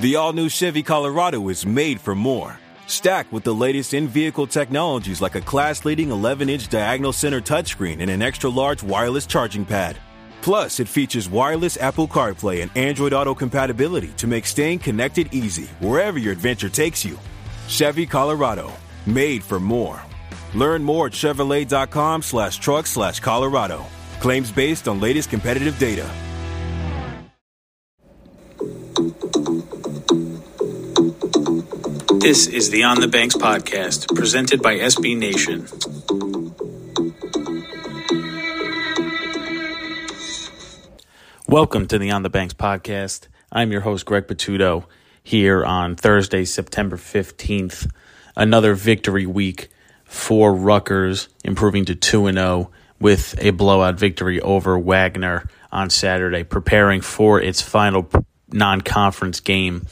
The all new Chevy Colorado is made for more. Stacked with the latest in vehicle technologies like a class leading 11 inch diagonal center touchscreen and an extra large wireless charging pad. Plus, it features wireless Apple CarPlay and Android Auto compatibility to make staying connected easy wherever your adventure takes you. Chevy Colorado, made for more. Learn more at Chevrolet.com slash truck slash Colorado. Claims based on latest competitive data. This is the On the Banks podcast, presented by SB Nation. Welcome to the On the Banks podcast. I'm your host, Greg Patudo, here on Thursday, September 15th. Another victory week for Rutgers, improving to 2 0 with a blowout victory over Wagner on Saturday, preparing for its final non conference game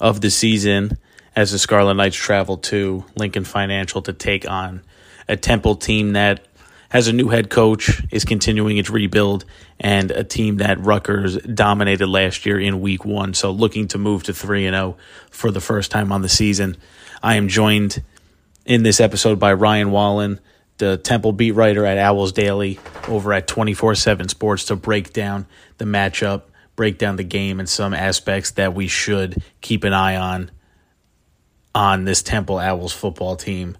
of the season as the Scarlet Knights travel to Lincoln Financial to take on a Temple team that has a new head coach, is continuing its rebuild, and a team that Rutgers dominated last year in week one. So looking to move to 3 0 for the first time on the season. I am joined in this episode by Ryan Wallen, the Temple beat writer at Owls Daily over at 24 7 Sports to break down the matchup, break down the game, and some aspects that we should keep an eye on on this Temple Owls football team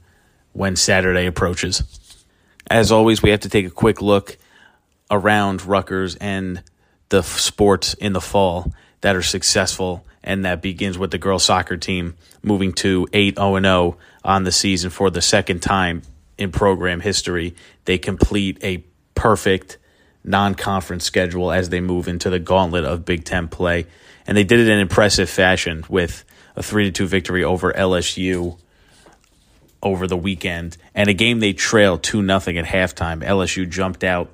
when Saturday approaches. As always, we have to take a quick look around Rutgers and the sports in the fall that are successful, and that begins with the girls soccer team moving to 8 0 0 on the season for the second time in program history. They complete a perfect non conference schedule as they move into the gauntlet of Big Ten play. And they did it in impressive fashion with a 3 2 victory over LSU over the weekend and a game they trailed 2 nothing at halftime. LSU jumped out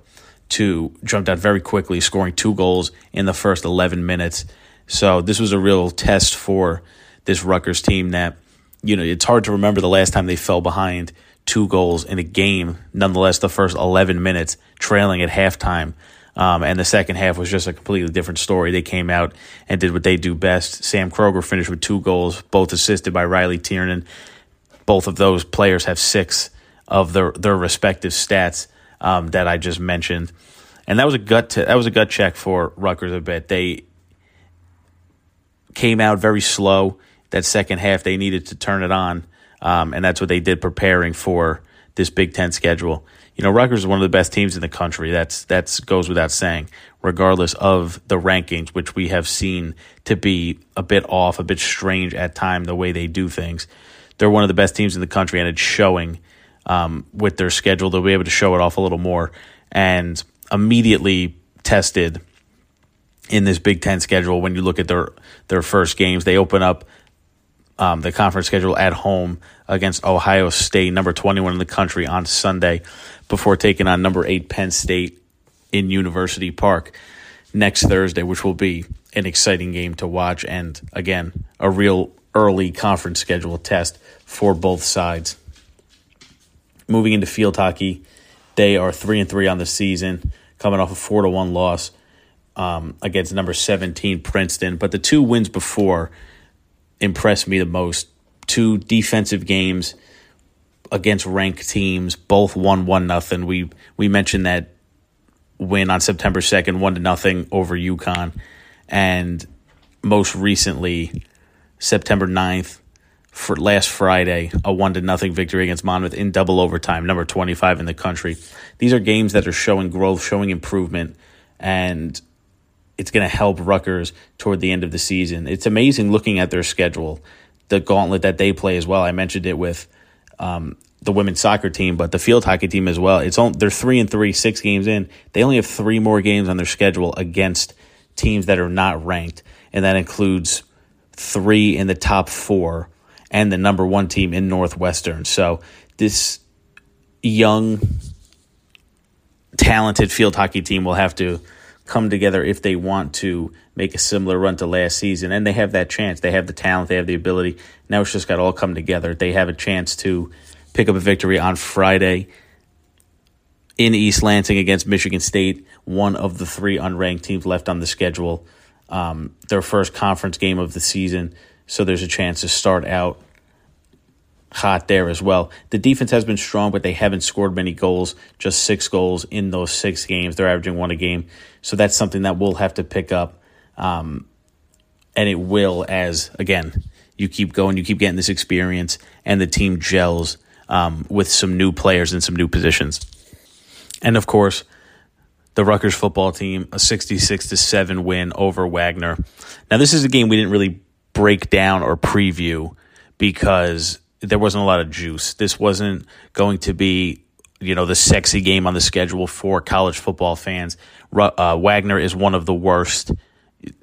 to jumped out very quickly scoring two goals in the first 11 minutes. So this was a real test for this Rutgers team that you know, it's hard to remember the last time they fell behind two goals in a game. Nonetheless, the first 11 minutes trailing at halftime um, and the second half was just a completely different story. They came out and did what they do best. Sam Kroeger finished with two goals, both assisted by Riley Tiernan. Both of those players have six of their their respective stats um, that I just mentioned, and that was a gut t- that was a gut check for Rutgers a bit. They came out very slow that second half. They needed to turn it on, um, and that's what they did, preparing for this Big Ten schedule you know, Rutgers is one of the best teams in the country. That's that's goes without saying, regardless of the rankings, which we have seen to be a bit off, a bit strange at time the way they do things. They're one of the best teams in the country, and it's showing um, with their schedule. They'll be able to show it off a little more, and immediately tested in this Big Ten schedule. When you look at their their first games, they open up um, the conference schedule at home against Ohio State, number 21 in the country, on Sunday before taking on number eight Penn State in University Park next Thursday, which will be an exciting game to watch and again a real early conference schedule test for both sides. Moving into field hockey, they are three and three on the season, coming off a four to one loss um, against number seventeen Princeton. But the two wins before impressed me the most. Two defensive games against ranked teams, both won one nothing. We we mentioned that win on September second, one to nothing over UConn, and most recently September 9th for last Friday, a one to nothing victory against Monmouth in double overtime, number twenty five in the country. These are games that are showing growth, showing improvement, and it's going to help Rutgers toward the end of the season. It's amazing looking at their schedule, the gauntlet that they play as well. I mentioned it with um, the women's soccer team, but the field hockey team as well. It's on, they're three and three, six games in. They only have three more games on their schedule against teams that are not ranked, and that includes three in the top four and the number one team in Northwestern. So this young, talented field hockey team will have to come together if they want to make a similar run to last season. And they have that chance. They have the talent, they have the ability. Now it's just got to all come together. They have a chance to pick up a victory on Friday in East Lansing against Michigan State, one of the three unranked teams left on the schedule. um, their first conference game of the season, so there's a chance to start out hot there as well. The defense has been strong, but they haven't scored many goals, just six goals in those six games. They're averaging one a game. So that's something that we'll have to pick up. Um, and it will as, again, you keep going, you keep getting this experience, and the team gels um, with some new players and some new positions. And of course, the Rutgers football team, a 66 to 7 win over Wagner. Now, this is a game we didn't really break down or preview because there wasn't a lot of juice. This wasn't going to be, you know, the sexy game on the schedule for college football fans. Uh, Wagner is one of the worst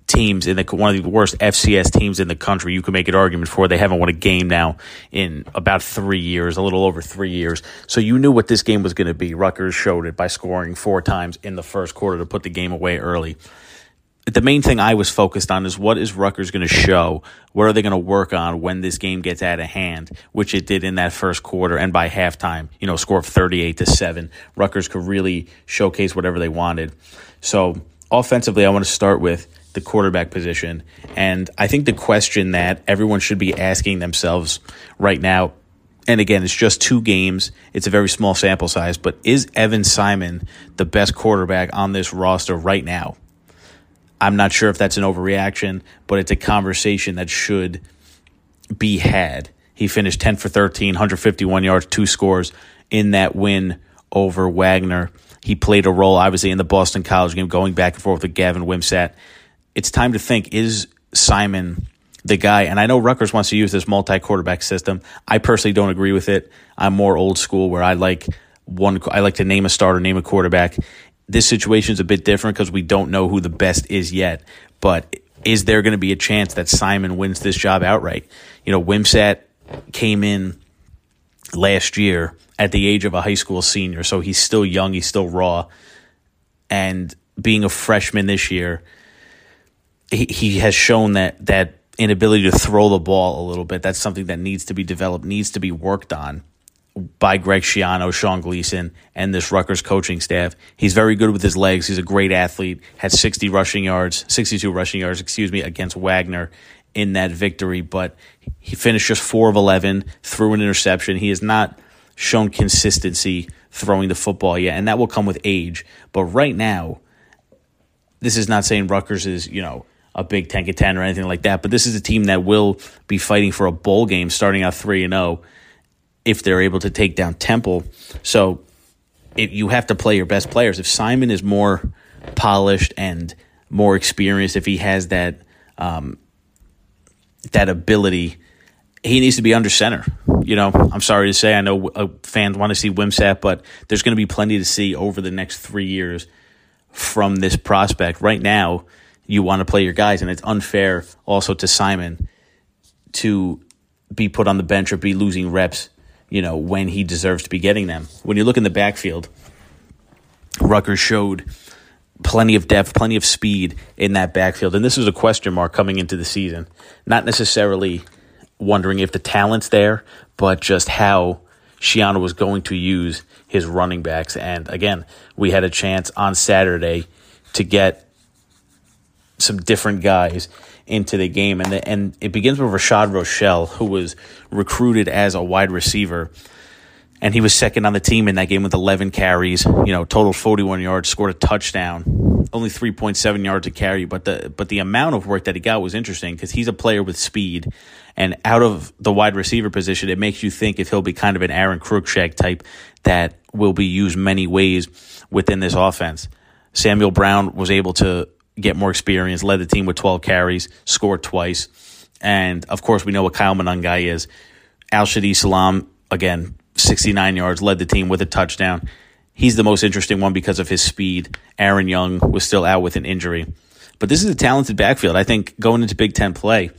teams in the one of the worst FCS teams in the country. You can make an argument for they haven't won a game now in about three years, a little over three years. So you knew what this game was going to be. Rutgers showed it by scoring four times in the first quarter to put the game away early the main thing I was focused on is what is Rutgers going to show? What are they going to work on when this game gets out of hand, which it did in that first quarter and by halftime, you know, score of 38 to 7. Rutgers could really showcase whatever they wanted. So, offensively, I want to start with the quarterback position. And I think the question that everyone should be asking themselves right now and again, it's just two games. It's a very small sample size, but is Evan Simon the best quarterback on this roster right now? I'm not sure if that's an overreaction, but it's a conversation that should be had. He finished 10 for 13, 151 yards, two scores in that win over Wagner. He played a role, obviously, in the Boston College game, going back and forth with Gavin Wimsatt. It's time to think is Simon the guy? And I know Rutgers wants to use this multi quarterback system. I personally don't agree with it. I'm more old school where I like one, I like to name a starter, name a quarterback, this situation is a bit different because we don't know who the best is yet. But is there going to be a chance that Simon wins this job outright? You know, Wimsatt came in last year at the age of a high school senior, so he's still young, he's still raw. And being a freshman this year, he, he has shown that that inability to throw the ball a little bit. That's something that needs to be developed, needs to be worked on by Greg Schiano, Sean Gleason, and this Rutgers coaching staff. He's very good with his legs. He's a great athlete. Had 60 rushing yards, 62 rushing yards, excuse me, against Wagner in that victory. But he finished just four of 11, threw an interception. He has not shown consistency throwing the football yet, and that will come with age. But right now, this is not saying Rutgers is, you know, a Big Ten contender or anything like that, but this is a team that will be fighting for a bowl game starting out 3 and 0 if they're able to take down Temple. So it, you have to play your best players. If Simon is more polished and more experienced, if he has that um, that ability, he needs to be under center. You know, I'm sorry to say, I know uh, fans want to see Wimsatt, but there's going to be plenty to see over the next three years from this prospect. Right now, you want to play your guys, and it's unfair also to Simon to be put on the bench or be losing reps you know, when he deserves to be getting them. When you look in the backfield, Rutgers showed plenty of depth, plenty of speed in that backfield. And this was a question mark coming into the season. Not necessarily wondering if the talent's there, but just how Schiano was going to use his running backs. And again, we had a chance on Saturday to get some different guys into the game. And, the, and it begins with Rashad Rochelle, who was recruited as a wide receiver. And he was second on the team in that game with 11 carries, you know, total 41 yards, scored a touchdown, only 3.7 yards to carry. But the, but the amount of work that he got was interesting because he's a player with speed. And out of the wide receiver position, it makes you think if he'll be kind of an Aaron Cruikshank type that will be used many ways within this offense. Samuel Brown was able to get more experience, led the team with 12 carries, scored twice. And of course, we know what Kyle Monangai is. Al-Shadi Salaam, again, 69 yards, led the team with a touchdown. He's the most interesting one because of his speed. Aaron Young was still out with an injury. But this is a talented backfield. I think going into Big Ten play,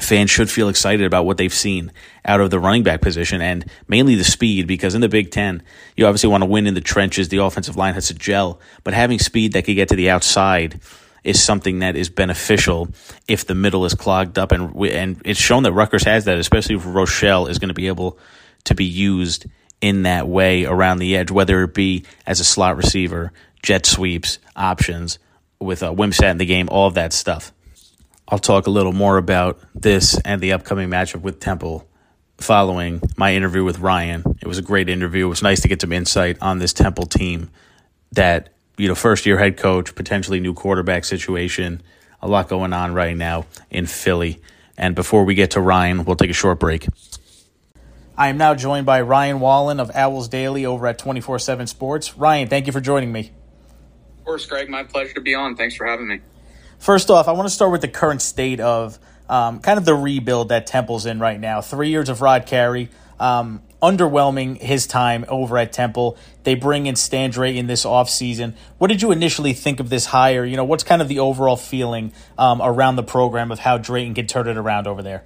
fans should feel excited about what they've seen out of the running back position and mainly the speed because in the Big Ten, you obviously want to win in the trenches. The offensive line has to gel, but having speed that can get to the outside is something that is beneficial if the middle is clogged up. And, and it's shown that Rutgers has that, especially if Rochelle is going to be able to be used in that way around the edge, whether it be as a slot receiver, jet sweeps, options, with uh, Wimsatt in the game, all of that stuff. I'll talk a little more about this and the upcoming matchup with Temple following my interview with Ryan. It was a great interview. It was nice to get some insight on this Temple team that, you know, first year head coach, potentially new quarterback situation, a lot going on right now in Philly. And before we get to Ryan, we'll take a short break. I am now joined by Ryan Wallen of Owls Daily over at 24 7 Sports. Ryan, thank you for joining me. Of course, Greg. My pleasure to be on. Thanks for having me. First off, I want to start with the current state of um, kind of the rebuild that Temple's in right now. Three years of Rod Carey. Um, underwhelming his time over at Temple. They bring in Stan Drayton this offseason. What did you initially think of this hire? You know, what's kind of the overall feeling um, around the program of how Drayton can turn it around over there?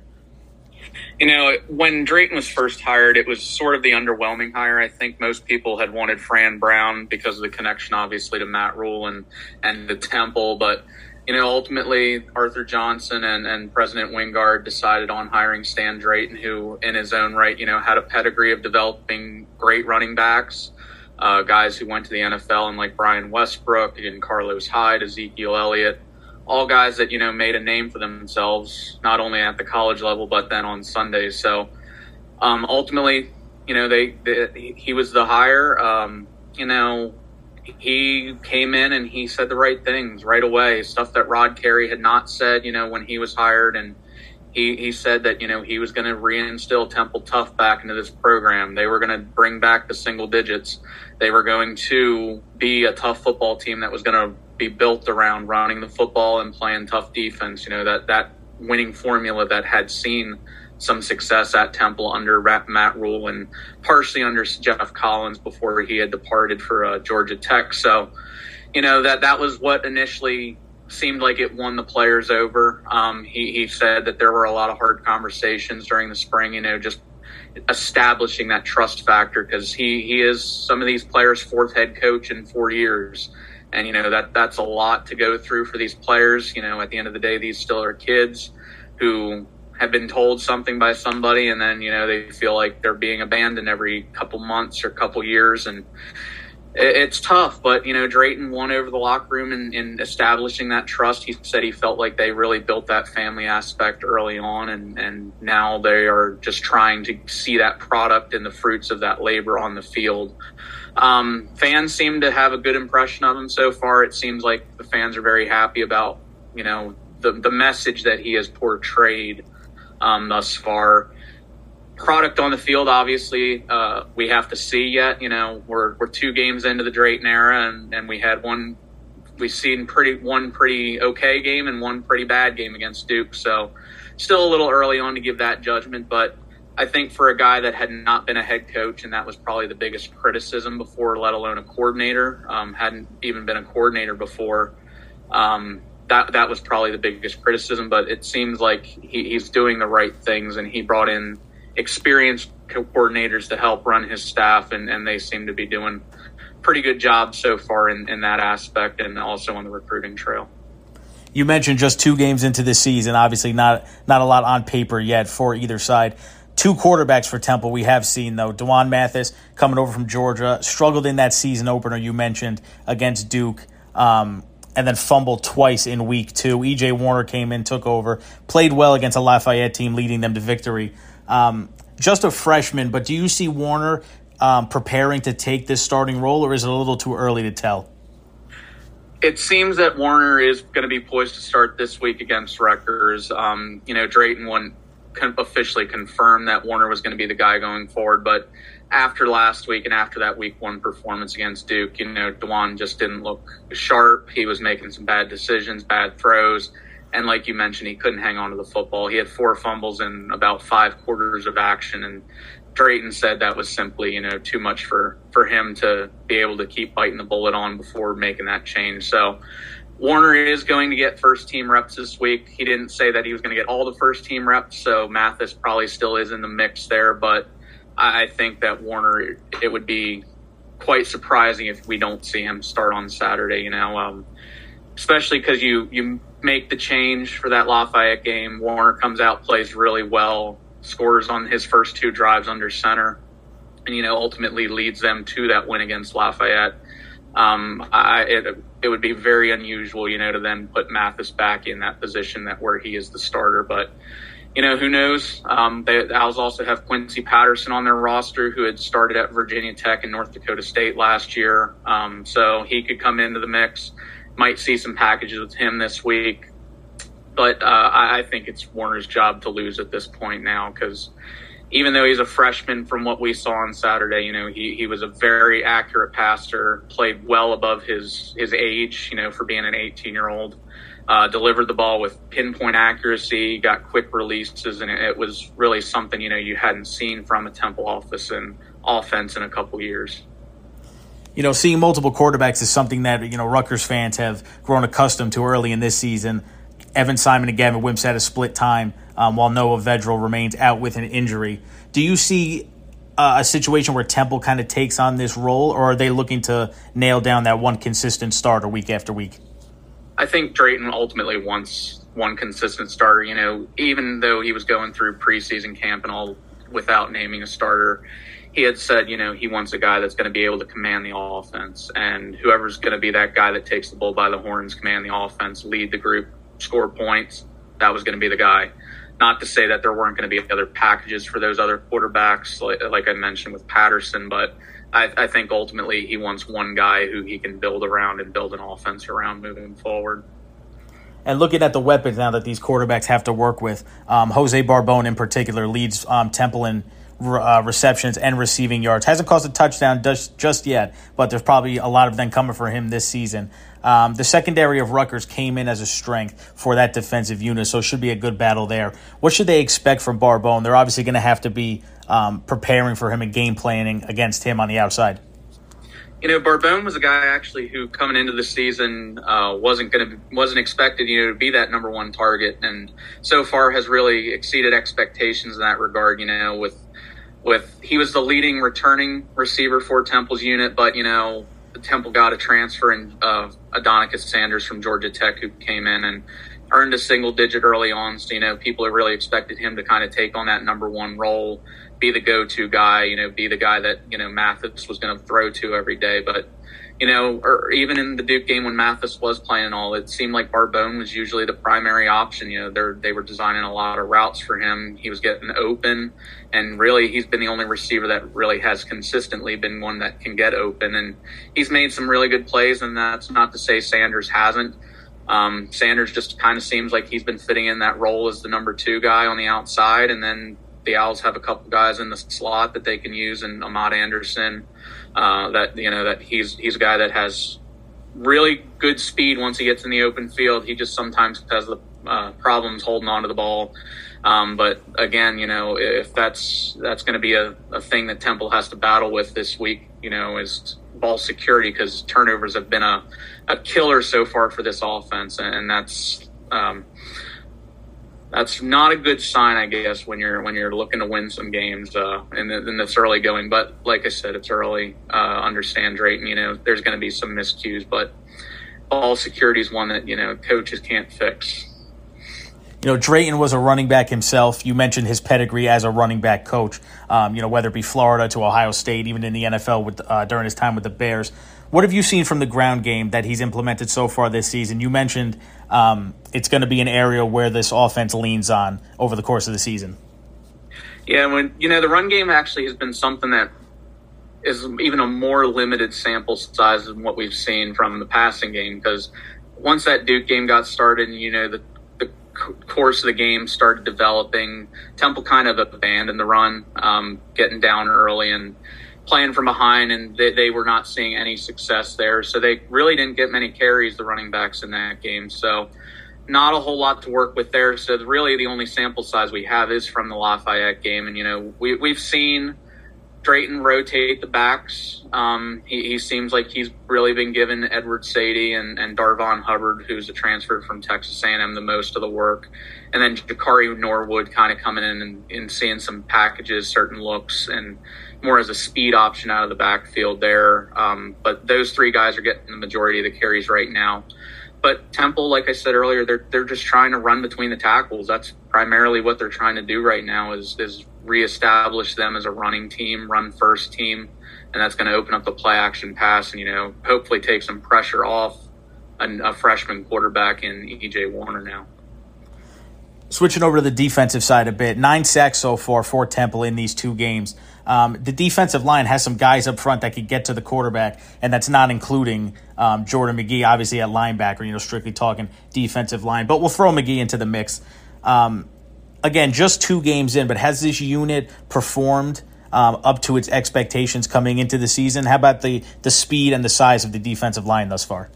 You know, when Drayton was first hired, it was sort of the underwhelming hire. I think most people had wanted Fran Brown because of the connection, obviously, to Matt Rhule and and the Temple. But you know, ultimately, Arthur Johnson and, and President Wingard decided on hiring Stan Drayton, who, in his own right, you know, had a pedigree of developing great running backs, uh, guys who went to the NFL, and like Brian Westbrook and Carlos Hyde, Ezekiel Elliott, all guys that you know made a name for themselves, not only at the college level but then on Sundays. So, um, ultimately, you know, they, they he was the hire. Um, you know, he came in and he said the right things right away, stuff that Rod Carey had not said, you know, when he was hired. And he, he said that, you know, he was going to reinstill Temple Tough back into this program. They were going to bring back the single digits. They were going to be a tough football team that was going to be built around running the football and playing tough defense. You know, that, that winning formula that had seen – some success at Temple under Matt Rhule and partially under Geoff Collins before he had departed for uh, Georgia Tech. So, you know that that was what initially seemed like it won the players over. Um, he, he said that there were a lot of hard conversations during the spring. You know, just establishing that trust factor because he he is some of these players' fourth head coach in four years. And you know that that's a lot to go through for these players. You know, at the end of the day, these still are kids who have been told something by somebody and then you know they feel like they're being abandoned every couple months or couple years and it's tough. But you know drayton won over the locker room in, in, establishing that trust. He said he felt like they really built that family aspect early on and, and now they are just trying to see that product and the fruits of that labor on the field. Um, fans seem to have a good impression of him so far. It seems like the fans are very happy about you know the, the message that he has portrayed um, thus far. Product on the field, obviously, uh, we have to see yet. You know, we're we're two games into the Drayton era, and, and we had one. We've seen pretty one pretty okay game and one pretty bad game against Duke. So, still a little early on to give that judgment, but I think for a guy that had not been a head coach, and that was probably the biggest criticism before, let alone a coordinator, um, hadn't even been a coordinator before. Um, that that was probably the biggest criticism. But it seems like he, he's doing the right things, and he brought in experienced coordinators to help run his staff, and, and they seem to be doing pretty good job so far in, in that aspect, and also on the recruiting trail. You mentioned just two games into the season. Obviously, not not a lot on paper yet for either side. Two quarterbacks for Temple we have seen though. D'Wan Mathis coming over from Georgia struggled in that season opener you mentioned against Duke. Um, and then fumbled twice in week two. EJ Warner came in, took over, played well against a Lafayette team, leading them to victory. Um, just a freshman, but do you see Warner um, preparing to take this starting role, or is it a little too early to tell? It seems that Warner is going to be poised to start this week against Rutgers. Um, you know, Drayton won officially confirmed that Warner was going to be the guy going forward, but after last week and after that week one performance against Duke, you know, D'Wan just didn't look sharp. He was making some bad decisions, bad throws. And like you mentioned, he couldn't hang on to the football. He had four fumbles in about five quarters of action. And Drayton said that was simply, you know, too much for, for him to be able to keep biting the bullet on before making that change. So Warner is going to get first team reps this week. He didn't say that he was going to get all the first team reps. So Mathis probably still is in the mix there. But I think that Warner, it would be quite surprising if we don't see him start on Saturday. You know, um, especially because you you make the change for that Lafayette game. Warner comes out, plays really well, scores on his first two drives under center, and you know ultimately leads them to that win against Lafayette. Um, I, it, it would be very unusual, you know, to then put Mathis back in that position that where he is the starter. But you know, who knows? Um, they, the Owls also have Quincy Patterson on their roster, who had started at Virginia Tech and North Dakota State last year. Um, so he could come into the mix. Might see some packages with him this week. But uh, I, I think it's Warner's job to lose at this point now because even though he's a freshman from what we saw on Saturday, you know, he, he was a very accurate passer, played well above his, his age, you know, for being an 18 year old uh, delivered the ball with pinpoint accuracy, got quick releases, and it was really something you know you hadn't seen from a Temple office and offense in a couple years. You know, seeing multiple quarterbacks is something that you know Rutgers fans have grown accustomed to early in this season. Evan Simon and Gavin Wimsatt a split time, um, while Noah Vedral remains out with an injury. Do you see uh, a situation where Temple kind of takes on this role, or are they looking to nail down that one consistent starter week after week? I think Drayton ultimately wants one consistent starter. You know, even though he was going through preseason camp and all without naming a starter, he had said, you know, he wants a guy that's going to be able to command the offense, and whoever's going to be that guy that takes the bull by the horns, command the offense, lead the group, score points, that was going to be the guy. Not to say that there weren't going to be other packages for those other quarterbacks, like, like I mentioned with Patterson, but I, I, think ultimately he wants one guy who he can build around and build an offense around moving forward. And looking at the weapons now that these quarterbacks have to work with, um, Jose Barbone in particular leads um, Temple in uh, receptions and receiving yards. Hasn't caused a touchdown just, just yet, but there's probably a lot of them coming for him this season. Um, the secondary of Rutgers came in as a strength for that defensive unit, so it should be a good battle there. What should they expect from Barbone? They're obviously going to have to be um, preparing for him and game planning against him on the outside. You know, Barbone was a guy actually who coming into the season uh, wasn't going to wasn't expected, you know, to be that number one target, and so far has really exceeded expectations in that regard. You know, with with he was the leading returning receiver for Temple's unit, but you know Temple got a transfer in uh, Adonicus Sanders from Georgia Tech, who came in and earned a single digit early on. So, you know, people really expected him to kind of take on that number one role, be the go to guy, you know, be the guy that, you know, Mathis was going to throw to every day. But you know, or even in the Duke game when Mathis was playing all, it seemed like Barbone was usually the primary option. You know, they they were designing a lot of routes for him. He was getting open, and really, he's been the only receiver that really has consistently been one that can get open. And he's made some really good plays, and that's not to say Sanders hasn't. Um, Sanders just kind of seems like he's been fitting in that role as the number two guy on the outside, and then the Owls have a couple guys in the slot that they can use, and Amad Anderson uh, that you know that he's he's a guy that has really good speed once he gets in the open field. He just sometimes has the uh, problems holding on to the ball. Um, but again, you know, if that's that's going to be a, a thing that Temple has to battle with this week, you know, is ball security because turnovers have been a, a killer so far for this offense, and that's um, that's not a good sign, I guess, when you're when you're looking to win some games uh, in, the, in this early going. But like I said, it's early. Uh, understand Drayton, you know, there's going to be some miscues, but all security is one that you know coaches can't fix. You know, Drayton was a running back himself. You mentioned his pedigree as a running back coach. Um, you know, whether it be Florida to Ohio State, even in the NFL with uh, during his time with the Bears. What have you seen from the ground game that he's implemented so far this season? You mentioned um, it's going to be an area where this offense leans on over the course of the season. Yeah, when you know the run game actually has been something that is even a more limited sample size than what we've seen from the passing game because once that Duke game got started, and you know the the course of the game started developing, Temple kind of abandoned the run, um, getting down early and playing from behind, and they, they, were not seeing any success there. So they really didn't get many carries, the running backs in that game. So not a whole lot to work with there. So really, the only sample size we have is from the Lafayette game, and you know we we've seen Drayton rotate the backs. Um, he, he, seems like he's really been given Edward Saydee and, and Darvon Hubbard, who's a transfer from Texas A&M, the most of the work, and then Jakari Norwood kind of coming in and, and seeing some packages, certain looks, and more as a speed option out of the backfield there. Um, but those three guys are getting the majority of the carries right now. But Temple, like I said earlier, they're they're just trying to run between the tackles. That's primarily what they're trying to do right now is is reestablish them as a running team, run first team, and that's going to open up the play action pass and you know hopefully take some pressure off a, a freshman quarterback in EJ Warner now. Switching over to the defensive side a bit, nine sacks so far for Temple in these two games. Um, the defensive line has some guys up front that could get to the quarterback, and that's not including um, Jordan McGee, obviously at linebacker. You know, strictly talking defensive line, but we'll throw McGee into the mix. Um, again, just two games in, but has this unit performed um, up to its expectations coming into the season? How about the the speed and the size of the defensive line thus far?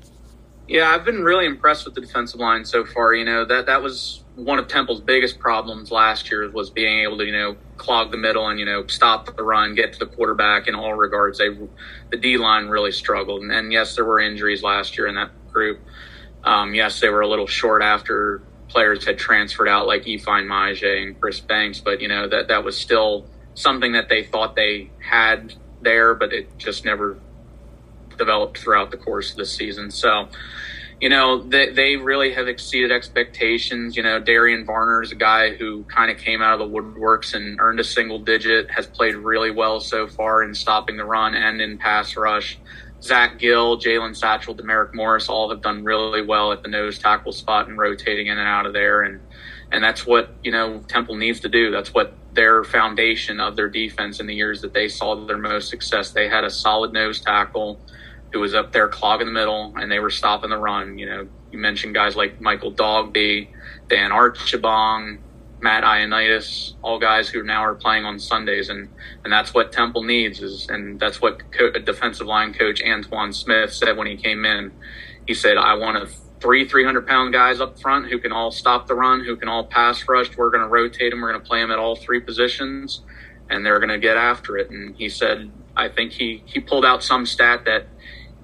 Yeah, I've been really impressed with the defensive line so far. You know that that was one of Temple's biggest problems last year was being able to you know clog the middle and you know stop the run, get to the quarterback in all regards. They the D line really struggled, and, and, yes, there were injuries last year in that group. Um, yes, they were a little short after players had transferred out, like Ifeanyi Maijeh and Chris Banks, but you know that that was still something that they thought they had there, but it just never developed throughout the course of the season. So you know, they, they really have exceeded expectations. You know, Darian Varner is a guy who kind of came out of the woodworks and earned a single digit, has played really well so far in stopping the run and in pass rush. Zach Gill, Jalen Satchel, Demerrick Morris all have done really well at the nose tackle spot and rotating in and out of there. And, and that's what, you know, Temple needs to do. That's what their foundation of their defense in the years that they saw their most success. They had a solid nose tackle who was up there clogging the middle, and they were stopping the run. You know, you mentioned guys like Michael Dogbe, Dan Archibong, Matt Ioannidis, all guys who now are playing on Sundays, and and that's what Temple needs is, and that's what co- defensive line coach Antoine Smith said when he came in. He said, "I want a three 300 pound guys up front who can all stop the run, who can all pass rush. We're going to rotate them. We're going to play them at all three positions, and they're going to get after it." And he said, I think he he pulled out some stat that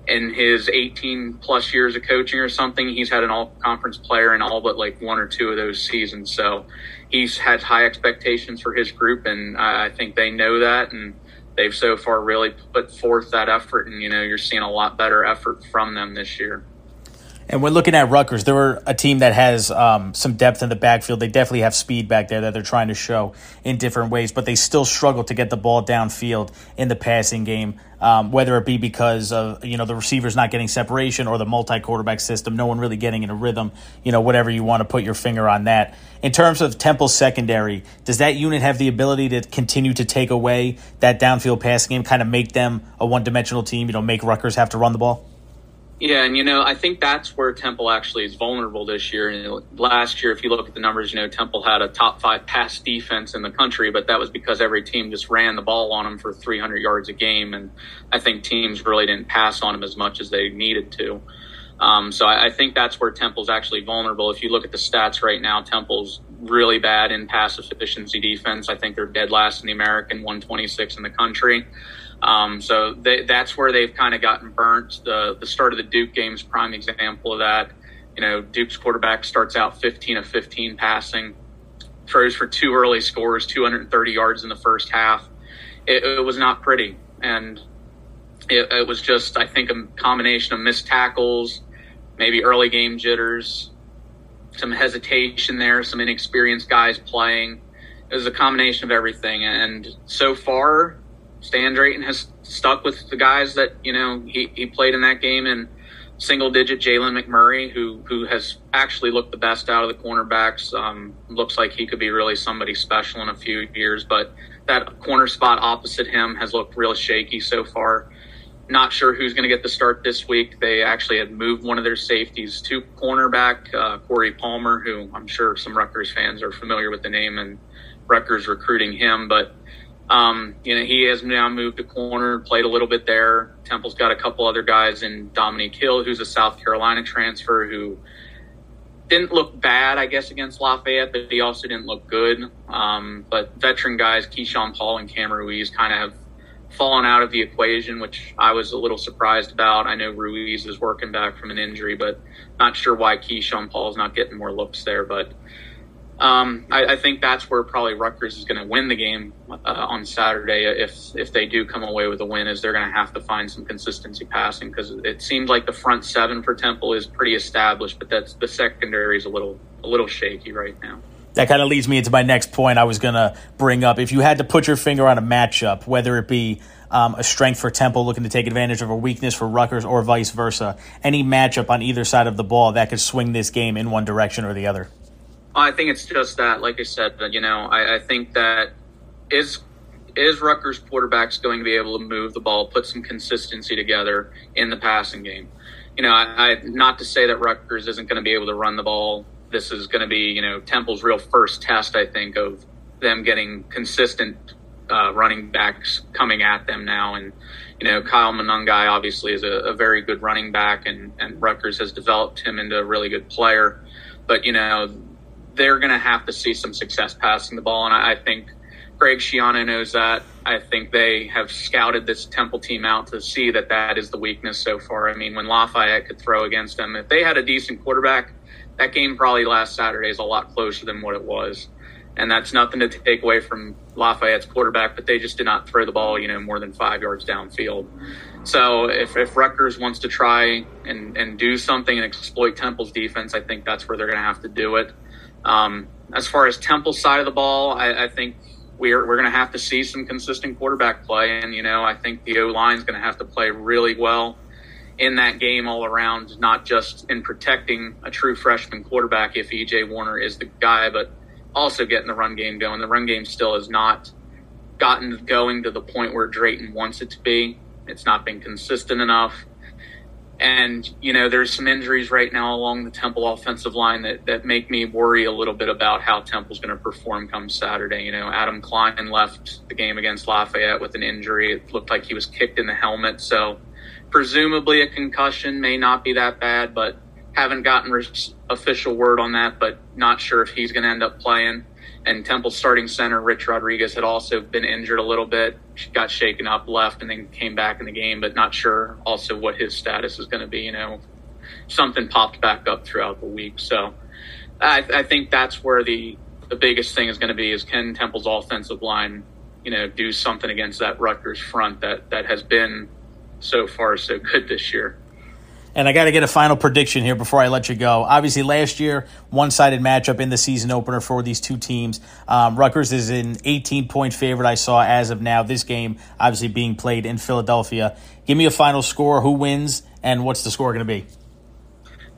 in his 18 plus years of coaching or something, he's had an all conference player in all but like one or two of those seasons. So he's had high expectations for his group, and I think they know that, and they've so far really put forth that effort. And you know, you're seeing a lot better effort from them this year. And we're looking at Rutgers. They're a team that has um, some depth in the backfield. They definitely have speed back there that they're trying to show in different ways, but they still struggle to get the ball downfield in the passing game. Um, whether it be because of you know the receivers not getting separation or the multi quarterback system, no one really getting in a rhythm. You know, whatever you want to put your finger on that. In terms of Temple's secondary, does that unit have the ability to continue to take away that downfield passing game, kind of make them a one dimensional team? You know, make Rutgers have to run the ball. Yeah, and you know, I think that's where Temple actually is vulnerable this year. And last year, if you look at the numbers, you know, Temple had a top five pass defense in the country, but that was because every team just ran the ball on them for 300 yards a game, and I think teams really didn't pass on them as much as they needed to. Um, so I, I think that's where Temple's actually vulnerable. If you look at the stats right now, Temple's really bad in pass efficiency defense. I think they're dead last in the American, 126 in the country. Um, so they, that's where they've kind of gotten burnt. The the start of the Duke game is prime example of that. You know, Duke's quarterback starts out 15 of 15 passing, throws for two early scores, 230 yards in the first half. It, it was not pretty, and it, it was just I think a combination of missed tackles, maybe early game jitters, some hesitation there, some inexperienced guys playing. It was a combination of everything, and so far Stan Drayton has stuck with the guys that you know he, he played in that game and single digit Jalen McMurray who who has actually looked the best out of the cornerbacks. Um, looks like he could be really somebody special in a few years but that corner spot opposite him has looked real shaky so far. Not sure who's going to get the start this week. They actually had moved one of their safeties to cornerback uh, Corey Palmer who I'm sure some Rutgers fans are familiar with the name and Rutgers recruiting him but um, you know, he has now moved to corner, played a little bit there. Temple's got a couple other guys in Dominique Hill, who's a South Carolina transfer who didn't look bad, I guess, against Lafayette, but he also didn't look good. Um, but veteran guys, Keyshawn Paul and Cam Ruiz, kind of have fallen out of the equation, which I was a little surprised about. I know Ruiz is working back from an injury, but not sure why Keyshawn Paul is not getting more looks there. But um, I, I, think that's where probably Rutgers is going to win the game uh, on Saturday. If if they do come away with a win, is they're going to have to find some consistency passing because it seems like the front seven for Temple is pretty established, but that's the secondary is a little a little shaky right now. that kind of leads me into my next point I was going to bring up. If you had to put your finger on a matchup, whether it be um, a strength for Temple looking to take advantage of a weakness for Rutgers or vice versa, any matchup on either side of the ball that could swing this game in one direction or the other? I think it's just that, like I said, you know, I, I think that is is Rutgers quarterbacks going to be able to move the ball, put some consistency together in the passing game? You know, I, I not to say that Rutgers isn't going to be able to run the ball this is going to be, you know, Temple's real first test, I think, of them getting consistent uh, running backs coming at them now. And, you know, Kyle Monangai obviously is a, a, very good running back, and, and Rutgers has developed him into a really good player. But, you know, they're going to have to see some success passing the ball. And I, I think Greg Schiano knows that. I think they have scouted this Temple team out to see that that is the weakness so far. I mean, when Lafayette could throw against them, if they had a decent quarterback, that game probably last Saturday is a lot closer than what it was. And that's nothing to take away from Lafayette's quarterback, but they just did not throw the ball, you know, more than five yards downfield. So if, if Rutgers wants to try and, and do something and exploit Temple's defense, I think that's where they're going to have to do it. Um, as far as Temple's side of the ball, I, I think we're, we're going to have to see some consistent quarterback play. And, you know, I think the O line is going to have to play really well in that game all around, not just in protecting a true freshman quarterback if EJ Warner is the guy, but also getting the run game going. The run game still has not gotten going to the point where Drayton wants it to be. It's not been consistent enough. And, you know, there's some injuries right now along the Temple offensive line that, that make me worry a little bit about how Temple's going to perform come Saturday. You know, Adam Klein left the game against Lafayette with an injury. It looked like he was kicked in the helmet. So, presumably a concussion may not be that bad, but haven't gotten official word on that, but not sure if he's going to end up playing. And Temple starting center Rich Rodriguez had also been injured a little bit, got shaken up, left, and then came back in the game, but not sure also what his status is going to be. You know, something popped back up throughout the week. So I, I think that's where the the biggest thing is going to be is can Temple's offensive line, you know, do something against that Rutgers front that that has been so far so good this year. And I got to get a final prediction here before I let you go. Obviously, last year, one sided matchup in the season opener for these two teams. Um, Rutgers is an 18 point favorite, I saw as of now. This game, obviously, being played in Philadelphia. Give me a final score. Who wins, and what's the score going to be?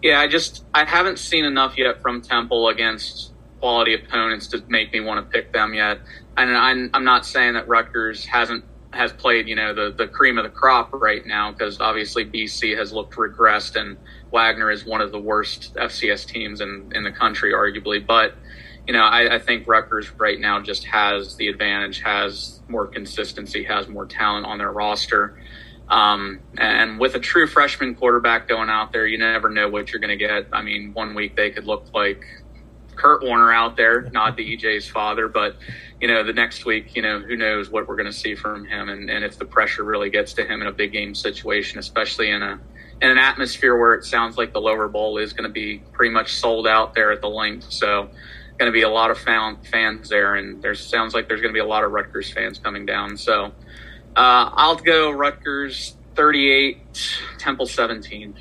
Yeah, I just I haven't seen enough yet from Temple against quality opponents to make me want to pick them yet. And I'm, I'm not saying that Rutgers hasn't has played, you know, the, the cream of the crop right now because obviously BC has looked regressed and Wagner is one of the worst FCS teams in, in the country, arguably. But, you know, I, I think Rutgers right now just has the advantage, has more consistency, has more talent on their roster. Um, and with a true freshman quarterback going out there, you never know what you're going to get. I mean, one week they could look like Kurt Warner out there, not the EJ's father, but you know, the next week, you know, who knows what we're going to see from him, and, and if the pressure really gets to him in a big game situation, especially in a in an atmosphere where it sounds like the lower bowl is going to be pretty much sold out there at the link. So, going to be a lot of fan, fans there, and there sounds like there's going to be a lot of Rutgers fans coming down. So, uh, I'll go Rutgers 38, Temple 17.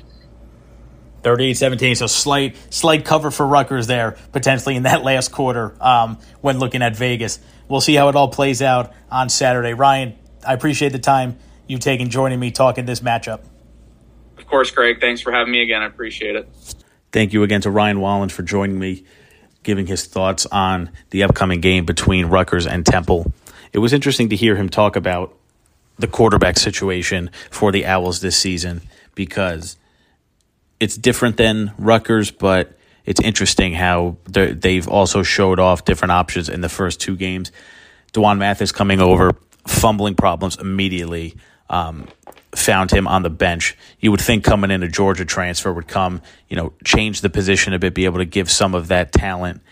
38-17, so slight slight cover for Rutgers there, potentially in that last quarter um, when looking at Vegas. We'll see how it all plays out on Saturday. Ryan, I appreciate the time you've taken joining me talking this matchup. Of course, Greg. Thanks for having me again. I appreciate it. Thank you again to Ryan Wallen for joining me, giving his thoughts on the upcoming game between Rutgers and Temple. It was interesting to hear him talk about the quarterback situation for the Owls this season because – it's different than Rutgers, but it's interesting how they've also showed off different options in the first two games. D'Wan Mathis coming over, fumbling problems immediately. Um, found him on the bench. You would think coming in a Georgia transfer would come, you know, change the position a bit, be able to give some of that talent.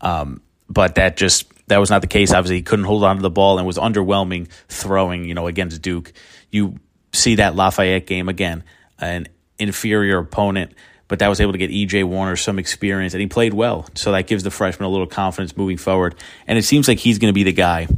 Um, but that just that was not the case. Obviously, he couldn't hold on to the ball and was underwhelming throwing. You know, against Duke, you see that Lafayette game again, and inferior opponent, but that was able to get EJ Warner some experience, and he played well. So that gives the freshman a little confidence moving forward. And it seems like he's going to be the guy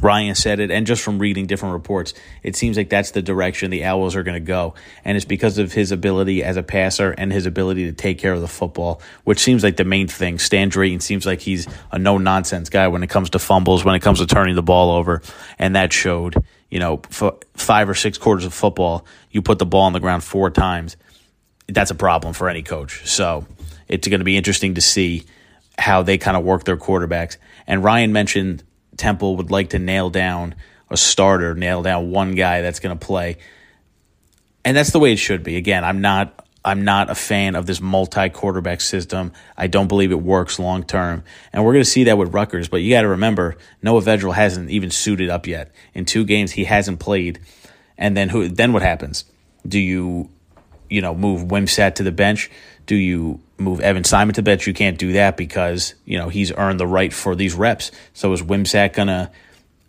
Ryan said it, and just from reading different reports, it seems like that's the direction the Owls are going to go. And it's because of his ability as a passer and his ability to take care of the football, which seems like the main thing. Stan Drayton seems like he's a no nonsense guy when it comes to fumbles, when it comes to turning the ball over. And that showed, you know, for five or six quarters of football, you put the ball on the ground four times. That's a problem for any coach. So it's going to be interesting to see how they kind of work their quarterbacks. And Ryan mentioned Temple would like to nail down a starter, nail down one guy that's going to play. And that's the way it should be. Again, I'm not I'm not a fan of this multi-quarterback system. I don't believe it works long term. And we're going to see that with Rutgers, but you got to remember Noah Vedral hasn't even suited up yet. In two games he hasn't played. And then who then what happens? Do you you know, move Wimsatt to the bench? Do you move Evan Simon to the bench? You can't do that because, you know, he's earned the right for these reps. So is Wimsatt going to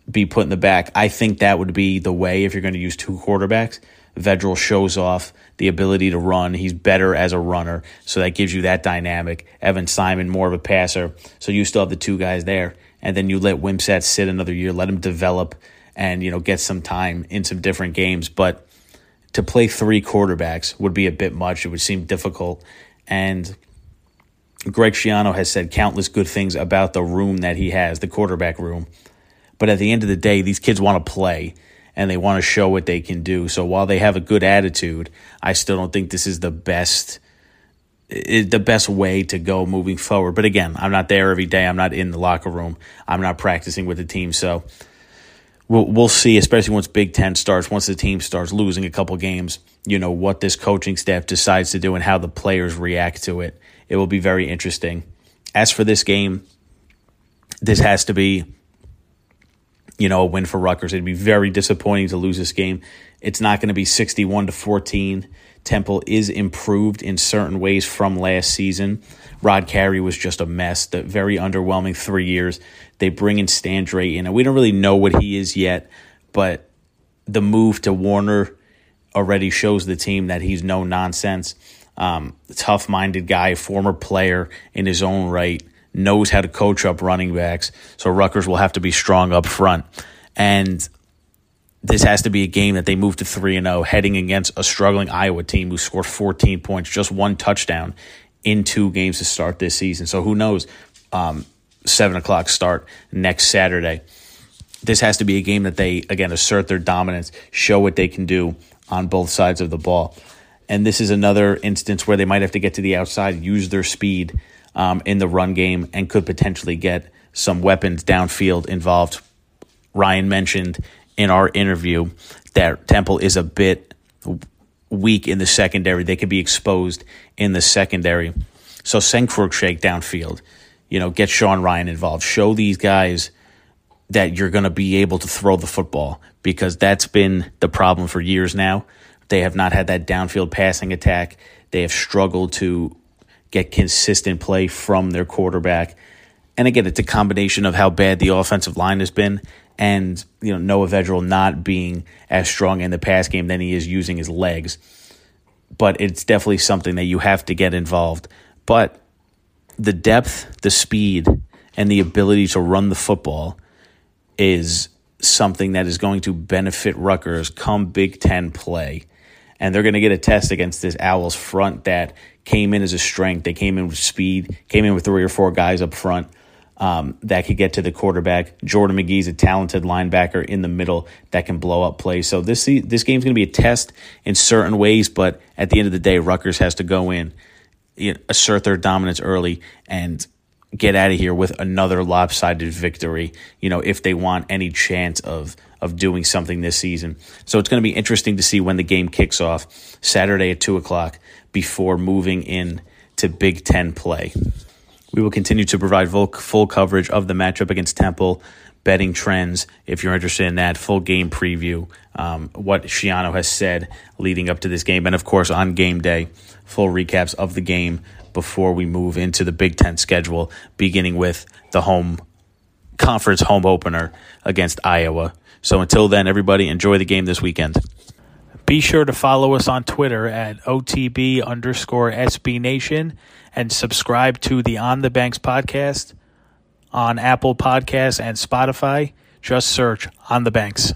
be put in the back? I think that would be the way if you're going to use two quarterbacks. Vedral shows off the ability to run. He's better as a runner, so that gives you that dynamic. Evan Simon, more of a passer, so you still have the two guys there. And then you let Wimsatt sit another year, let him develop and, you know, get some time in some different games. But to play three quarterbacks would be a bit much. It would seem difficult. And Greg Schiano has said countless good things about the room that he has, the quarterback room. But at the end of the day, these kids want to play and they want to show what they can do. So while they have a good attitude, I still don't think this is the best the best way to go moving forward. But again, I'm not there every day. I'm not in the locker room. I'm not practicing with the team. So we'll we'll see, especially once Big Ten starts, once the team starts losing a couple games, you know, what this coaching staff decides to do and how the players react to it. It will be very interesting. As for this game, this has to be, you know, a win for Rutgers. It'd be very disappointing to lose this game. It's not going to be 61 to 14. Temple is improved in certain ways from last season. Rod Carey was just a mess. The very underwhelming three years. They bring in Stan Drayton, and we don't really know what he is yet, but the move to Warner already shows the team that he's no nonsense. Um, tough minded guy, former player in his own right, knows how to coach up running backs. So Rutgers will have to be strong up front. And this has to be a game that they move to 3 and 0 heading against a struggling Iowa team who scored 14 points, just one touchdown in two games to start this season. So who knows? Um, seven o'clock start next Saturday. This has to be a game that they again assert their dominance, show what they can do on both sides of the ball. And this is another instance where they might have to get to the outside, use their speed um, in the run game, and could potentially get some weapons downfield involved. Ryan mentioned in our interview that Temple is a bit weak in the secondary. They could be exposed in the secondary. So Senkford shake downfield. You know, get Sean Ryan involved. Show these guys that you're going to be able to throw the football because that's been the problem for years now. They have not had that downfield passing attack. They have struggled to get consistent play from their quarterback. And again, it's a combination of how bad the offensive line has been and you know Noah Vedral not being as strong in the pass game than he is using his legs. But it's definitely something that you have to get involved. But the depth, the speed, and the ability to run the football is something that is going to benefit Rutgers come Big Ten play. And they're going to get a test against this Owls front that came in as a strength. They came in with speed, came in with three or four guys up front um, that could get to the quarterback. Jordan Magee's a talented linebacker in the middle that can blow up plays. So this this game's going to be a test in certain ways, but at the end of the day, Rutgers has to go in, you know, assert their dominance early, and get out of here with another lopsided victory. You know, if they want any chance of of doing something this season. So it's going to be interesting to see when the game kicks off Saturday at two o'clock before moving in to Big Ten play. We will continue to provide full, coverage of the matchup against Temple, betting trends if you're interested in that, full game preview, um, what Schiano has said leading up to this game, and of course on game day, full recaps of the game before we move into the Big Ten schedule, beginning with the home conference home opener against Iowa. So until then, everybody enjoy the game this weekend. Be sure to follow us on Twitter at OTB underscore SB Nation and subscribe to the On the Banks podcast on Apple Podcasts and Spotify. Just search on the banks.